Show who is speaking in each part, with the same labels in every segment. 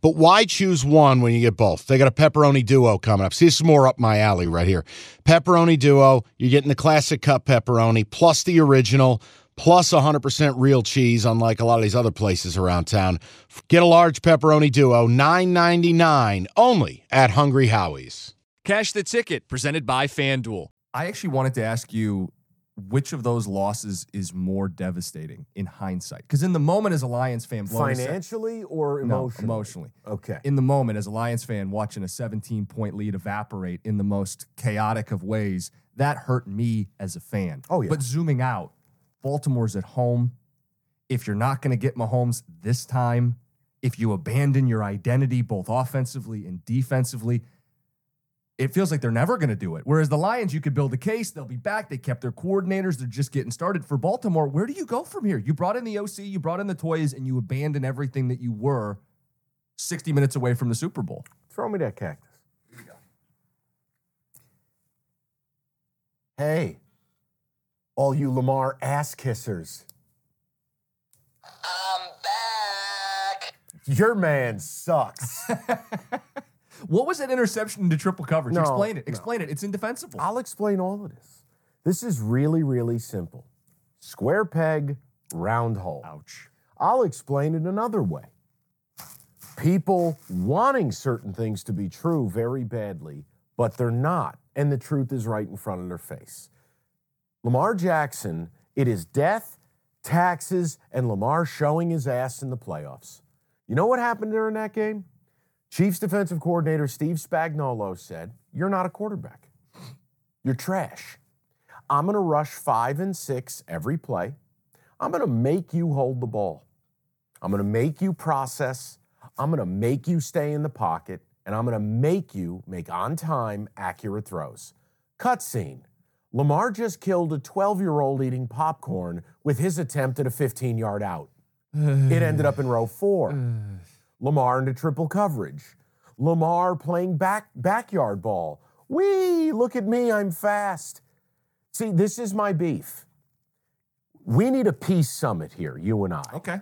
Speaker 1: But why choose one when you get both? They got a pepperoni duo coming up. See, this is more up my alley right here. Pepperoni duo, you're getting the classic cup pepperoni plus the original plus 100% real cheese, unlike a lot of these other places around town. Get a large pepperoni duo, $9.99 only at Hungry Howie's.
Speaker 2: Cash the ticket presented by FanDuel.
Speaker 3: I actually wanted to ask you which of those losses is more devastating in hindsight? Because in the moment, as a Lions fan, blowing a se-
Speaker 4: Financially or
Speaker 3: no,
Speaker 4: emotionally?
Speaker 3: emotionally.
Speaker 4: Okay.
Speaker 3: In the moment, as a Lions fan, watching a 17 point lead evaporate in the most chaotic of ways, that hurt me as a fan.
Speaker 4: Oh, yeah.
Speaker 3: But zooming out, Baltimore's at home. If you're not going to get Mahomes this time, if you abandon your identity both offensively and defensively, it feels like they're never going to do it. Whereas the Lions, you could build a case. They'll be back. They kept their coordinators. They're just getting started. For Baltimore, where do you go from here? You brought in the OC, you brought in the toys, and you abandon everything that you were 60 minutes away from the Super Bowl.
Speaker 4: Throw me that cactus. Here we go. Hey, all you Lamar ass kissers.
Speaker 5: I'm back.
Speaker 4: Your man sucks.
Speaker 3: What was that interception into triple coverage?
Speaker 4: No,
Speaker 3: Explain it.
Speaker 4: no.
Speaker 3: Explain it. It's indefensible.
Speaker 4: I'll explain all of this. This is really, really simple. Square peg, round hole.
Speaker 3: Ouch.
Speaker 4: I'll explain it another way. People wanting certain things to be true very badly, but they're not. And the truth is right in front of their face. Lamar Jackson, it is death, taxes, and Lamar showing his ass in the playoffs. You know what happened during that game? Chiefs defensive coordinator Steve Spagnuolo said, You're not a quarterback. You're trash. I'm going to rush five and six every play. I'm going to make you hold the ball. I'm going to make you process. I'm going to make you stay in the pocket. And I'm going to make you make on time, accurate throws. Cutscene. Lamar just killed a 12 year old eating popcorn with his attempt at a 15 yard out. it ended up in row four. Lamar into triple coverage. Lamar playing back backyard ball. Wee, look at me, I'm fast. See, this is my beef. We need a peace summit here, you and I.
Speaker 3: Okay.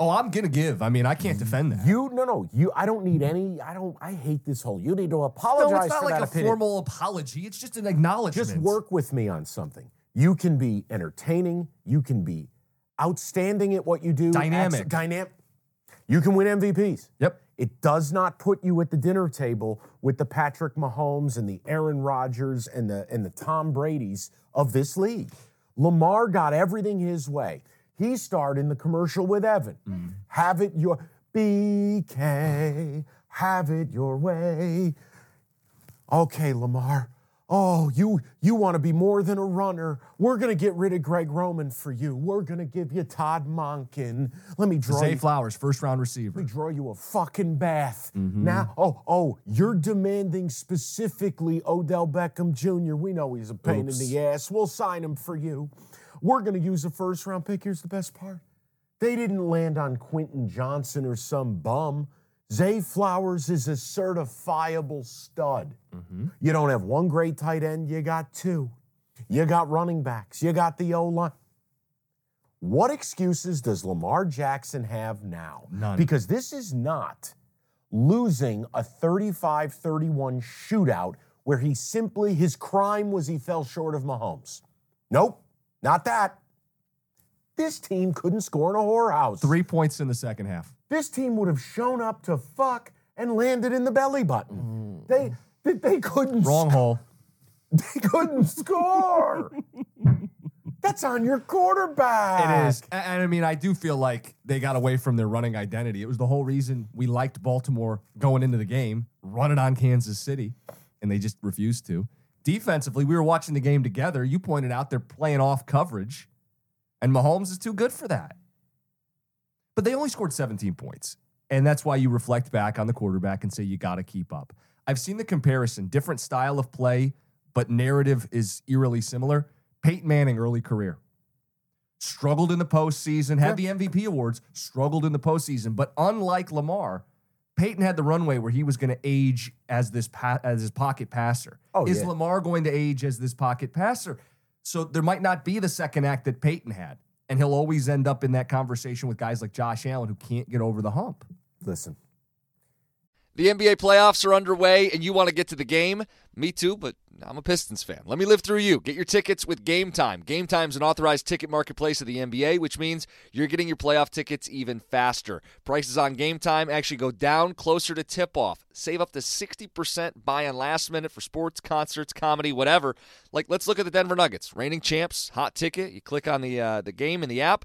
Speaker 3: Oh, I'm going to give. I mean, I can't defend that.
Speaker 4: You no no you I don't need any I don't I hate this whole you need to apologize
Speaker 3: no, it's not like a
Speaker 4: opinion.
Speaker 3: formal apology. It's just an acknowledgement.
Speaker 4: Just work with me on something. You can be entertaining, you can be outstanding at what you do.
Speaker 3: Dynamic.
Speaker 4: Dynamic. You can win MVPs.
Speaker 3: Yep.
Speaker 4: It does not put you at the dinner table with the Patrick Mahomes and the Aaron Rodgers and the and the Tom Brady's of this league. Lamar got everything his way. He starred in the commercial with Evan. Mm-hmm. Have it your BK, have it your way. Okay, Lamar. Oh, you you want to be more than a runner. We're gonna get rid of Greg Roman for you. We're gonna give you Todd Monken. Let me draw
Speaker 3: Zay
Speaker 4: you
Speaker 3: Flowers, first round receiver.
Speaker 4: let me draw you a fucking bath.
Speaker 3: Mm-hmm.
Speaker 4: Now, oh, oh, you're demanding specifically Odell Beckham Jr. We know he's a pain
Speaker 3: Oops.
Speaker 4: in the ass. We'll sign him for you. We're going to use a first round pick. Here's the best part they didn't land on Quentin Johnston or some bum. Zay Flowers is a certifiable stud.
Speaker 3: Mm-hmm.
Speaker 4: You don't have one great tight end, you got two. You got running backs, you got the O line. What excuses does Lamar Jackson have now?
Speaker 3: None.
Speaker 4: Because this is not losing a 35 31 shootout where he simply, his crime was he fell short of Mahomes. Nope, not that. This team couldn't score in a whorehouse.
Speaker 3: Three points in the second half.
Speaker 4: This team would have shown up to fuck and landed in the belly button. They, they, they couldn't
Speaker 3: Wrong hole.
Speaker 4: they couldn't score. That's on your quarterback.
Speaker 3: It is. And I mean, I do feel like they got away from their running identity. It was the whole reason we liked Baltimore going into the game. run it on Kansas City, and they just refused to. Defensively, we were watching the game together. You pointed out they're playing off coverage, and Mahomes is too good for that. But they only scored 17 points. And that's why you reflect back on the quarterback and say you got to keep up. I've seen the comparison, different style of play, but narrative is eerily similar. Peyton Manning, early career, struggled in the postseason, had the MVP awards, struggled in the postseason. But unlike Lamar, Peyton had the runway where he was going to age as this pa- as his pocket passer.
Speaker 4: Oh,
Speaker 3: Is
Speaker 4: yeah.
Speaker 3: Lamar going to age as this pocket passer? So there might not be the second act that Peyton had. And he'll always end up in that conversation with guys like Josh Allen who can't get over the hump.
Speaker 4: Listen,
Speaker 2: The NBA playoffs are underway and you want to get to the game? Me too, but I'm a Pistons fan. Let me live through you. Get your tickets with Game Time. Game Time's an authorized ticket marketplace of the NBA, which means you're getting your playoff tickets even faster. Prices on Game Time actually go down closer to tip off. Save up to 60% buy on last minute for sports, concerts, comedy, whatever. Like let's look at the Denver Nuggets. Reigning champs, hot ticket. You click on the uh, the game in the app.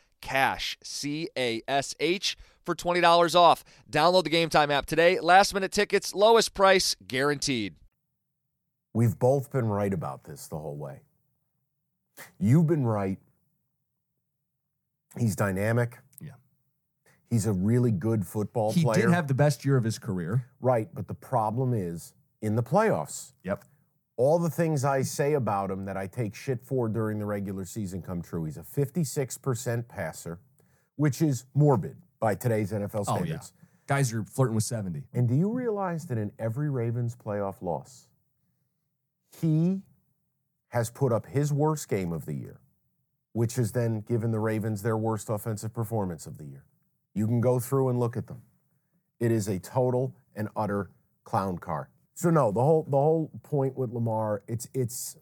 Speaker 2: CASH, C A S H, for $20 off. Download the Game Time app today. Last minute tickets, lowest price guaranteed.
Speaker 4: we've both been right about this the whole way. You've been right. He's dynamic.
Speaker 3: Yeah.
Speaker 4: He's a really good football
Speaker 3: He
Speaker 4: player.
Speaker 3: He did have the best year of his career.
Speaker 4: right, but the problem is in the playoffs.
Speaker 3: Yep.
Speaker 4: All the things I say about him that I take shit for during the regular season come true. He's a 56% passer, which is morbid by today's NFL
Speaker 3: Oh,
Speaker 4: standards.
Speaker 3: yeah. Guys are flirting with 70.
Speaker 4: And do you realize that in every Ravens playoff loss, he has put up his worst game of the year, which has then given the Ravens their worst offensive performance of the year? You can go through and look at them. It is a total and utter clown car. So no, the whole the whole point with Lamar, it's it's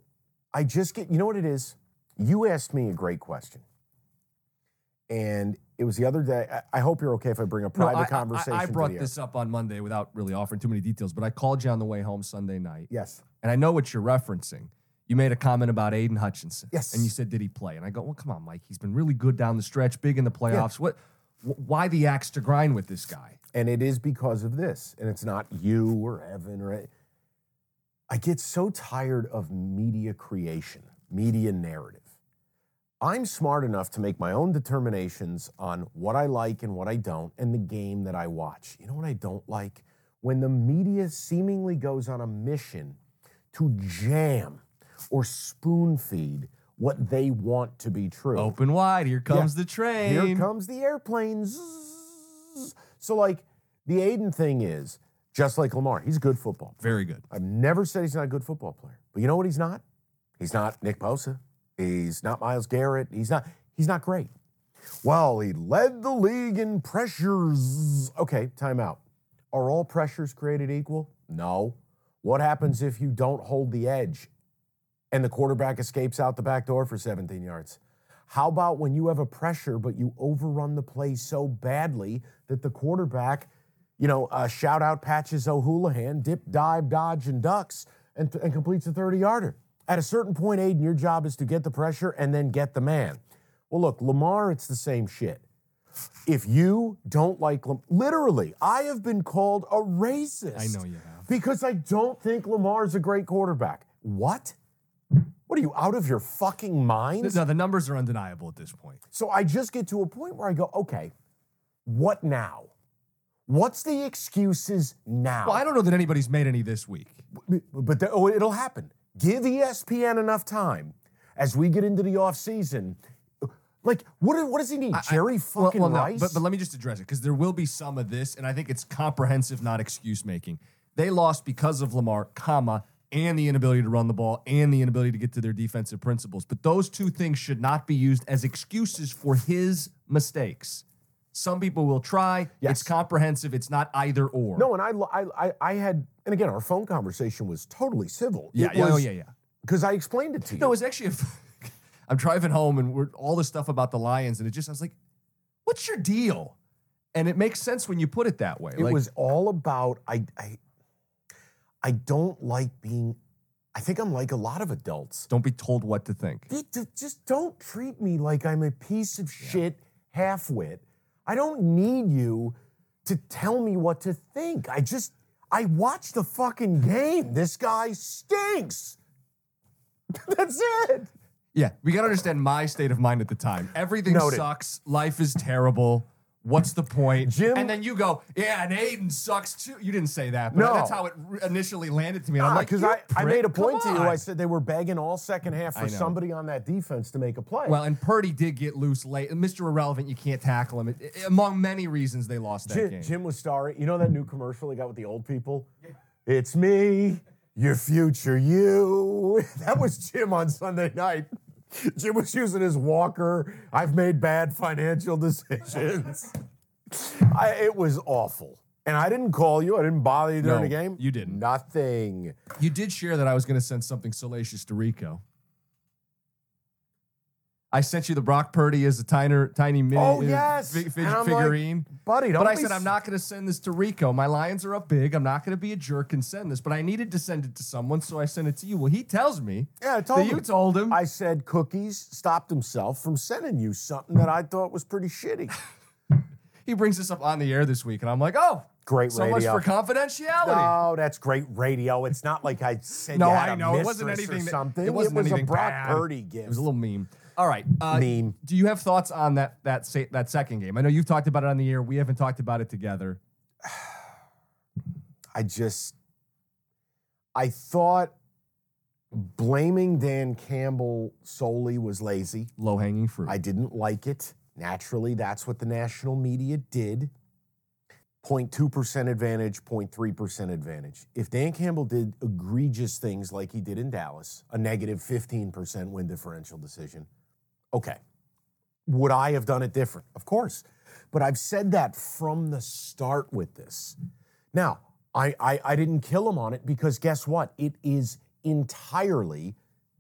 Speaker 4: I just get you know what it is? You asked me a great question. And it was the other day. I, I hope you're okay if I bring a
Speaker 3: No,
Speaker 4: private
Speaker 3: I- I-
Speaker 4: conversation.
Speaker 3: I,
Speaker 4: to
Speaker 3: brought this up on Monday without really offering too many details, but I called you on the way home Sunday night.
Speaker 4: Yes.
Speaker 3: And I know what you're referencing. You made a comment about Aidan Hutchinson.
Speaker 4: Yes.
Speaker 3: And you said, did he play? And I go, well, come on, Mike. He's been really good down the stretch, big in the playoffs. What? Wh- Why the axe to grind with this guy?
Speaker 4: And it is because of this. And it's not you or Evan or I get so tired of media creation, media narrative. I'm smart enough to make my own determinations on what I like and what I don't and the game that I watch. You know what I don't like? When the media seemingly goes on a mission to jam or spoon feed what they want to be true.
Speaker 3: Open wide. Here comes the train.
Speaker 4: Here comes the airplanes. So, like, the Aidan thing is just like Lamar, he's a good football. player.
Speaker 3: Very good.
Speaker 4: I've never said he's not a good football player. But you know what he's not? He's not Nick Bosa. He's not Myles Garrett. He's not he's not great. Well, he led the league in pressures. Okay, timeout. Are all pressures created equal? No. What happens if you don't hold the edge and the quarterback escapes out the back door for 17 yards? How about when you have a pressure, but you overrun the play so badly that the quarterback, you know, uh, shout out Patches O'Houlihan, dip, dive, dodge, and ducks, and, and completes a 30 yarder? At a certain point, Aidan, your job is to get the pressure and then get the man. Well, look, Lamar, it's the same shit. If you don't like Lam- literally, I have been called a racist.
Speaker 3: I know you have.
Speaker 4: Because I don't think Lamar is a great quarterback. What? What are you out of your fucking mind?
Speaker 3: No, the numbers are undeniable at this point.
Speaker 4: So I just get to a point where I go, okay, what now? What's the excuses now?
Speaker 3: Well, I don't know that anybody's made any this week.
Speaker 4: But the, oh, it'll happen. Give ESPN enough time as we get into the offseason. Like, what, what does he need?
Speaker 3: I-
Speaker 4: Jerry
Speaker 3: well-
Speaker 4: fucking
Speaker 3: well, no,
Speaker 4: Rice?
Speaker 3: but, but let me just address it because there will be some of this, and I think it's comprehensive, not excuse making. They lost because of Lamar, comma, and the inability to run the ball and the inability to get to their defensive principles. But those two things should not be used as excuses for his mistakes. Some people will try.
Speaker 4: Yes.
Speaker 3: It's comprehensive. It's not either or.
Speaker 4: No, and I, I, I, had, And again, our phone conversation was totally civil.
Speaker 3: Yeah, yeah, oh, yeah, yeah.
Speaker 4: Because I explained it to you.
Speaker 3: No, it was actually. A, I'm driving home and we're all this stuff about the Lions, and it just I was like, "What's your deal?" And it makes sense when you put it that way.
Speaker 4: It
Speaker 3: like,
Speaker 4: was all about I I I don't like being I think I'm like a lot of adults.
Speaker 3: don't be told what to think.
Speaker 4: Just don't treat me like I'm a piece of shit half-wit. I don't need you to tell me what to think. I just I watch the fucking game. This guy stinks. That's it.
Speaker 3: Yeah, we got to understand my state of mind at the time. Everything
Speaker 4: Noted.
Speaker 3: sucks. Life is terrible. What's the point?
Speaker 4: Jim-
Speaker 3: and then you go, yeah, and Aidan sucks too. You didn't say that, but
Speaker 4: No.
Speaker 3: that's how it initially landed to me. And I'm ah, like,
Speaker 4: because I, I made a point to you. I said they were begging all second half for somebody on that defense to make a play.
Speaker 3: Well, and Purdy did get loose late. Mr. Irrelevant, you can't tackle him. It- it- among many reasons they lost that
Speaker 4: Jim,
Speaker 3: game.
Speaker 4: Jim was starring. You know that new commercial they got with the old people? It's me, your future you. That was Jim on Sunday night. Jim was using his walker. I've made bad financial decisions. I, it was awful. And I didn't call you. I didn't bother you during
Speaker 3: No,
Speaker 4: the game.
Speaker 3: you didn't.
Speaker 4: Nothing.
Speaker 3: You did share that I was going to send something salacious to Rico. I sent you the Brock Purdy as a tiny, tiny mini
Speaker 4: Oh,
Speaker 3: uh,
Speaker 4: yes.
Speaker 3: fi- fi-
Speaker 4: And I'm like,
Speaker 3: figurine.
Speaker 4: Buddy,
Speaker 3: but I said
Speaker 4: s-
Speaker 3: I'm not going to send this to Rico. My Lions are up big. I'm not going to be a jerk and send this. But I needed to send it to someone, so I sent it to you. Well, he tells me
Speaker 4: Yeah, I told
Speaker 3: that
Speaker 4: him.
Speaker 3: you told him.
Speaker 4: I said Cookies stopped himself from sending you something that I thought was pretty shitty.
Speaker 3: he brings this up on the air this week, and I'm like, oh,
Speaker 4: Great
Speaker 3: so
Speaker 4: radio.
Speaker 3: So much for confidentiality.
Speaker 4: No, that's great radio. It's not like I said.
Speaker 3: No, I know it wasn't anything. That,
Speaker 4: something.
Speaker 3: It wasn't
Speaker 4: was
Speaker 3: anything
Speaker 4: a Brock
Speaker 3: bad.
Speaker 4: Purdy gift.
Speaker 3: It was a little meme. All right, uh,
Speaker 4: Meme.
Speaker 3: Do you have thoughts on that that sa- that second game? I know you've talked about it on the air. We haven't talked about it together.
Speaker 4: I just, I thought blaming Dan Campbell solely was lazy.
Speaker 3: Low hanging fruit.
Speaker 4: I didn't like it. Naturally, that's what the national media did. 0.2% advantage, 0.3% advantage. If Dan Campbell did egregious things like he did in Dallas, a negative 15% win differential decision, okay. Would I have done it different? Of course. But I've said that from the start with this. Now, I, I, I didn't kill him on it because guess what? It is entirely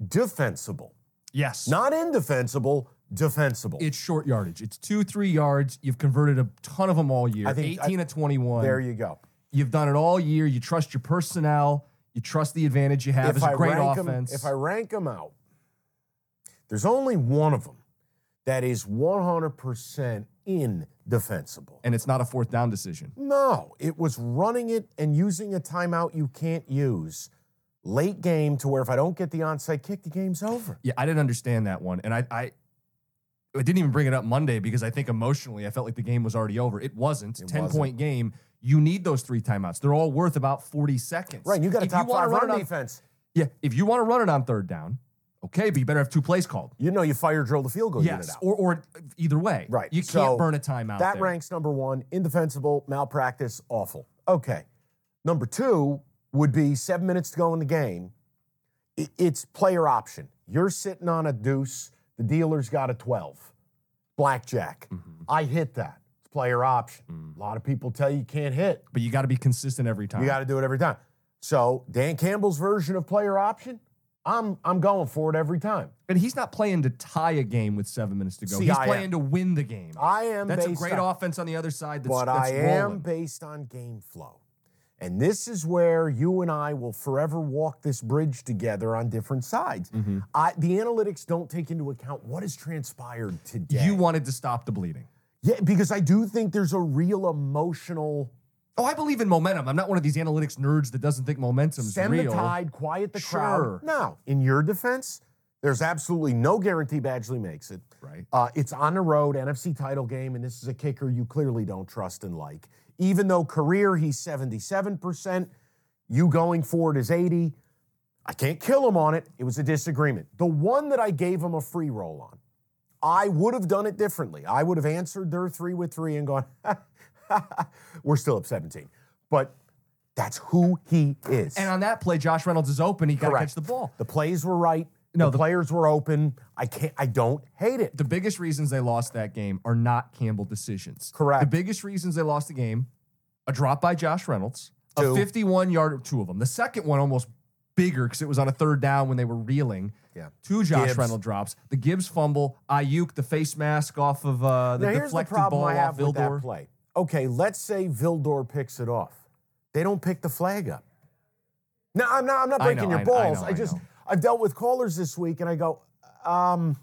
Speaker 4: defensible.
Speaker 3: yes.
Speaker 4: Not indefensible, defensible.
Speaker 3: it's short yardage. It's two, three yards. You've converted a ton of them all year.
Speaker 4: I think-
Speaker 3: 18
Speaker 4: I-
Speaker 3: to 21.
Speaker 4: there you go.
Speaker 3: You've done it all year. You trust your personnel. You trust the advantage you have. It's a great
Speaker 4: rank 'em-
Speaker 3: offense.
Speaker 4: if I rank them out, there's only one of them that is 100% indefensible.
Speaker 3: and it's not a fourth down decision.
Speaker 4: No, it was running it and using a timeout you can't use late game to where if I don't get the onside kick, the game's over.
Speaker 3: Yeah, I didn't understand that one, and I, I, I didn't even bring it up Monday because I think emotionally I felt like the game was already over. It wasn't.
Speaker 4: It
Speaker 3: Ten
Speaker 4: wasn't.
Speaker 3: point game. You need those three timeouts. They're all worth about forty seconds.
Speaker 4: Right, you got a
Speaker 3: If
Speaker 4: top five
Speaker 3: run
Speaker 4: run
Speaker 3: on-
Speaker 4: defense.
Speaker 3: Yeah, if you want to run it on third down, okay, but you better have two plays called.
Speaker 4: You know you fire drill the field goal
Speaker 3: yes, or or either way.
Speaker 4: Right.
Speaker 3: You can't burn a timeout.
Speaker 4: That
Speaker 3: there.
Speaker 4: ranks number one, indefensible, malpractice, awful. Okay. Number two would be seven minutes to go in the game. It's player option. You're sitting on a deuce, the dealer's got a 12. Blackjack.
Speaker 3: Mm-hmm.
Speaker 4: I hit that. It's player option.
Speaker 3: Mm.
Speaker 4: A lot of people tell you you can't hit.
Speaker 3: but you got to be consistent every time.
Speaker 4: You got to do it every time. So Dan Campbell's version of player option, I'm I'm going for it every time.
Speaker 3: and he's not playing to tie a game with seven minutes to go.
Speaker 4: See,
Speaker 3: he's
Speaker 4: I am.
Speaker 3: playing to win the game.
Speaker 4: I am
Speaker 3: That's a great
Speaker 4: on-
Speaker 3: offense on the other side. That's,
Speaker 4: but
Speaker 3: that's
Speaker 4: I am
Speaker 3: rolling.
Speaker 4: based on game flow. And this is where you and I will forever walk this bridge together on different sides.
Speaker 3: Mm-hmm.
Speaker 4: I, the analytics don't take into account what has transpired today.
Speaker 3: You wanted to stop the bleeding.
Speaker 4: yeah, because I do think there's a real emotional
Speaker 3: Oh, I believe in momentum. I'm not one of these analytics nerds that doesn't think momentum's
Speaker 4: stem
Speaker 3: real.
Speaker 4: the tide, quiet the
Speaker 3: Sure.
Speaker 4: crowd. Now, in your defense, there's absolutely no guarantee Badgley makes it.
Speaker 3: Right.
Speaker 4: Uh, it's on the road, NFC title game, and this is a kicker you clearly don't trust and like. Even though career he's 77%, you going forward is 80. I can't kill him on it. It was a disagreement. The one that I gave him a free roll on, I would have done it differently. I would have answered their three with three and gone, we're still up 17. But that's who he is.
Speaker 3: And on that play, Josh Reynolds is open. He got to catch the ball.
Speaker 4: the plays were right.
Speaker 3: No,
Speaker 4: the,
Speaker 3: the-
Speaker 4: players were open. I can't. I don't hate it.
Speaker 3: The biggest reasons they lost that game are not Campbell decisions.
Speaker 4: Correct.
Speaker 3: The biggest reasons they lost the game, a drop by Josh Reynolds, A 51 yard, two of them. The second one almost bigger because it was on a third down when they were reeling.
Speaker 4: Yeah.
Speaker 3: Two Josh
Speaker 4: Gibbs.
Speaker 3: Reynolds drops. The Gibbs fumble. Aiyuk, the face mask off of uh, the
Speaker 4: now the
Speaker 3: deflected
Speaker 4: problem
Speaker 3: ball off
Speaker 4: have with that
Speaker 3: Vildor.
Speaker 4: play. Okay, let's say Vildor picks it off. They don't pick the flag up. No, I'm not. I'm not breaking
Speaker 3: know,
Speaker 4: your
Speaker 3: I- I
Speaker 4: balls.
Speaker 3: know,
Speaker 4: I,
Speaker 3: I
Speaker 4: just
Speaker 3: know.
Speaker 4: I've dealt with callers this week, and I go, um,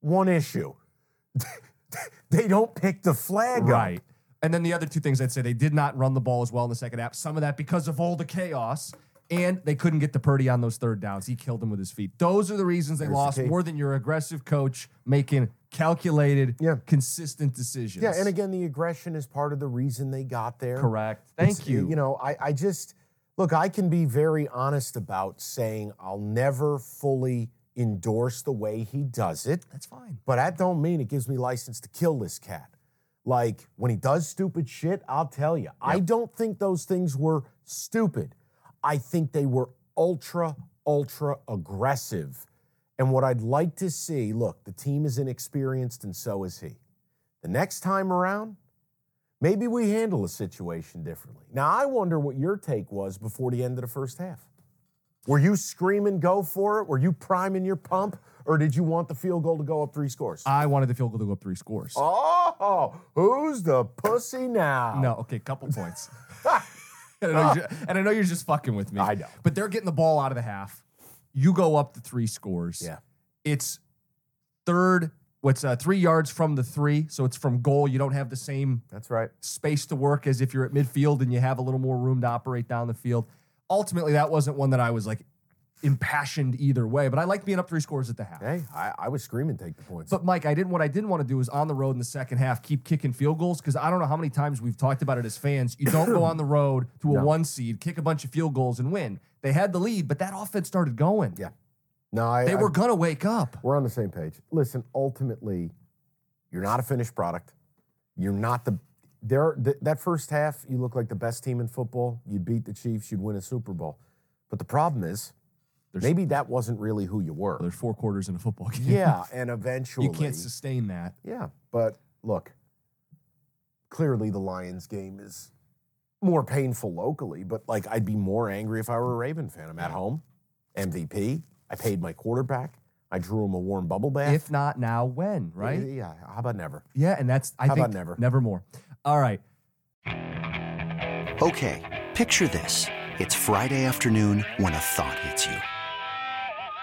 Speaker 4: one issue. they don't pick the flag
Speaker 3: Right.
Speaker 4: up.
Speaker 3: And then the other two things I'd say they did not run the ball as well in the second half. Some of that because of all the chaos. And they couldn't get to Purdy on those third downs. He killed him with his feet. Those are the reasons they
Speaker 4: There's
Speaker 3: lost
Speaker 4: key.
Speaker 3: more than your aggressive coach making calculated,
Speaker 4: Yeah.
Speaker 3: consistent decisions.
Speaker 4: Yeah, and again, the aggression is part of the reason they got there.
Speaker 3: correct. Thank
Speaker 4: It's-
Speaker 3: you.
Speaker 4: You know, I, I just look, I can be very honest about saying I'll never fully endorse the way he does it.
Speaker 3: That's fine.
Speaker 4: But that don't mean it gives me license to kill this cat. Like when he does stupid shit, I'll tell you. I don't think those things were stupid. I think they were ultra, ultra aggressive. And what I'd like to see, look, the team is inexperienced and so is he. The next time around, maybe we handle a situation differently. Now, I wonder what your take was before the end of the first half. Were you screaming, go for it? Were you priming your pump? Or did you want the field goal to go up three scores?
Speaker 3: I wanted the field goal to go up three scores.
Speaker 4: oh, who's the pussy now?
Speaker 3: No, okay, couple points. and, I know you're, and I know you're just fucking with me.
Speaker 4: I know.
Speaker 3: But they're getting the ball out of the half. You go up to three scores.
Speaker 4: Yeah.
Speaker 3: It's third, what's uh, three yards from the three. So it's from goal. You don't have the same
Speaker 4: That's right.
Speaker 3: space to work as if you're at midfield and you have a little more room to operate down the field. Ultimately, that wasn't one that I was like impassioned either way, but I like being up three scores at the half.
Speaker 4: Hey, I, I was screaming, take the points.
Speaker 3: But Mike, I didn't. What I didn't want to do is on the road in the second half keep kicking field goals because I don't know how many times we've talked about it as fans. You don't go on the road to a
Speaker 4: No.
Speaker 3: one seed, kick a bunch of field goals, and win. They had the lead, but that offense started going.
Speaker 4: yeah. No, I,
Speaker 3: They
Speaker 4: I-
Speaker 3: were gonna wake up.
Speaker 4: we're on the same page. Listen, ultimately, you're not a finished product. You're not the there. Th- that first half, you look like the best team in football. You'd beat the Chiefs. You'd win a Super Bowl. But the problem is,
Speaker 3: There's-
Speaker 4: maybe that wasn't really who you were.
Speaker 3: There's four quarters in a football game.
Speaker 4: yeah, and eventually,
Speaker 3: you can't sustain that.
Speaker 4: Yeah, but look, clearly the Lions game is more painful locally, but like I'd be more angry if I were a Raven fan. I'm at home, MVP. I paid my quarterback. I drew him a warm bubble bath.
Speaker 3: If not now, when? Right?
Speaker 4: Yeah, how about never?
Speaker 3: Yeah, and that's I
Speaker 4: How
Speaker 3: think
Speaker 4: about never?
Speaker 3: never more. All right.
Speaker 6: Okay, picture this. It's Friday afternoon when a thought hits you.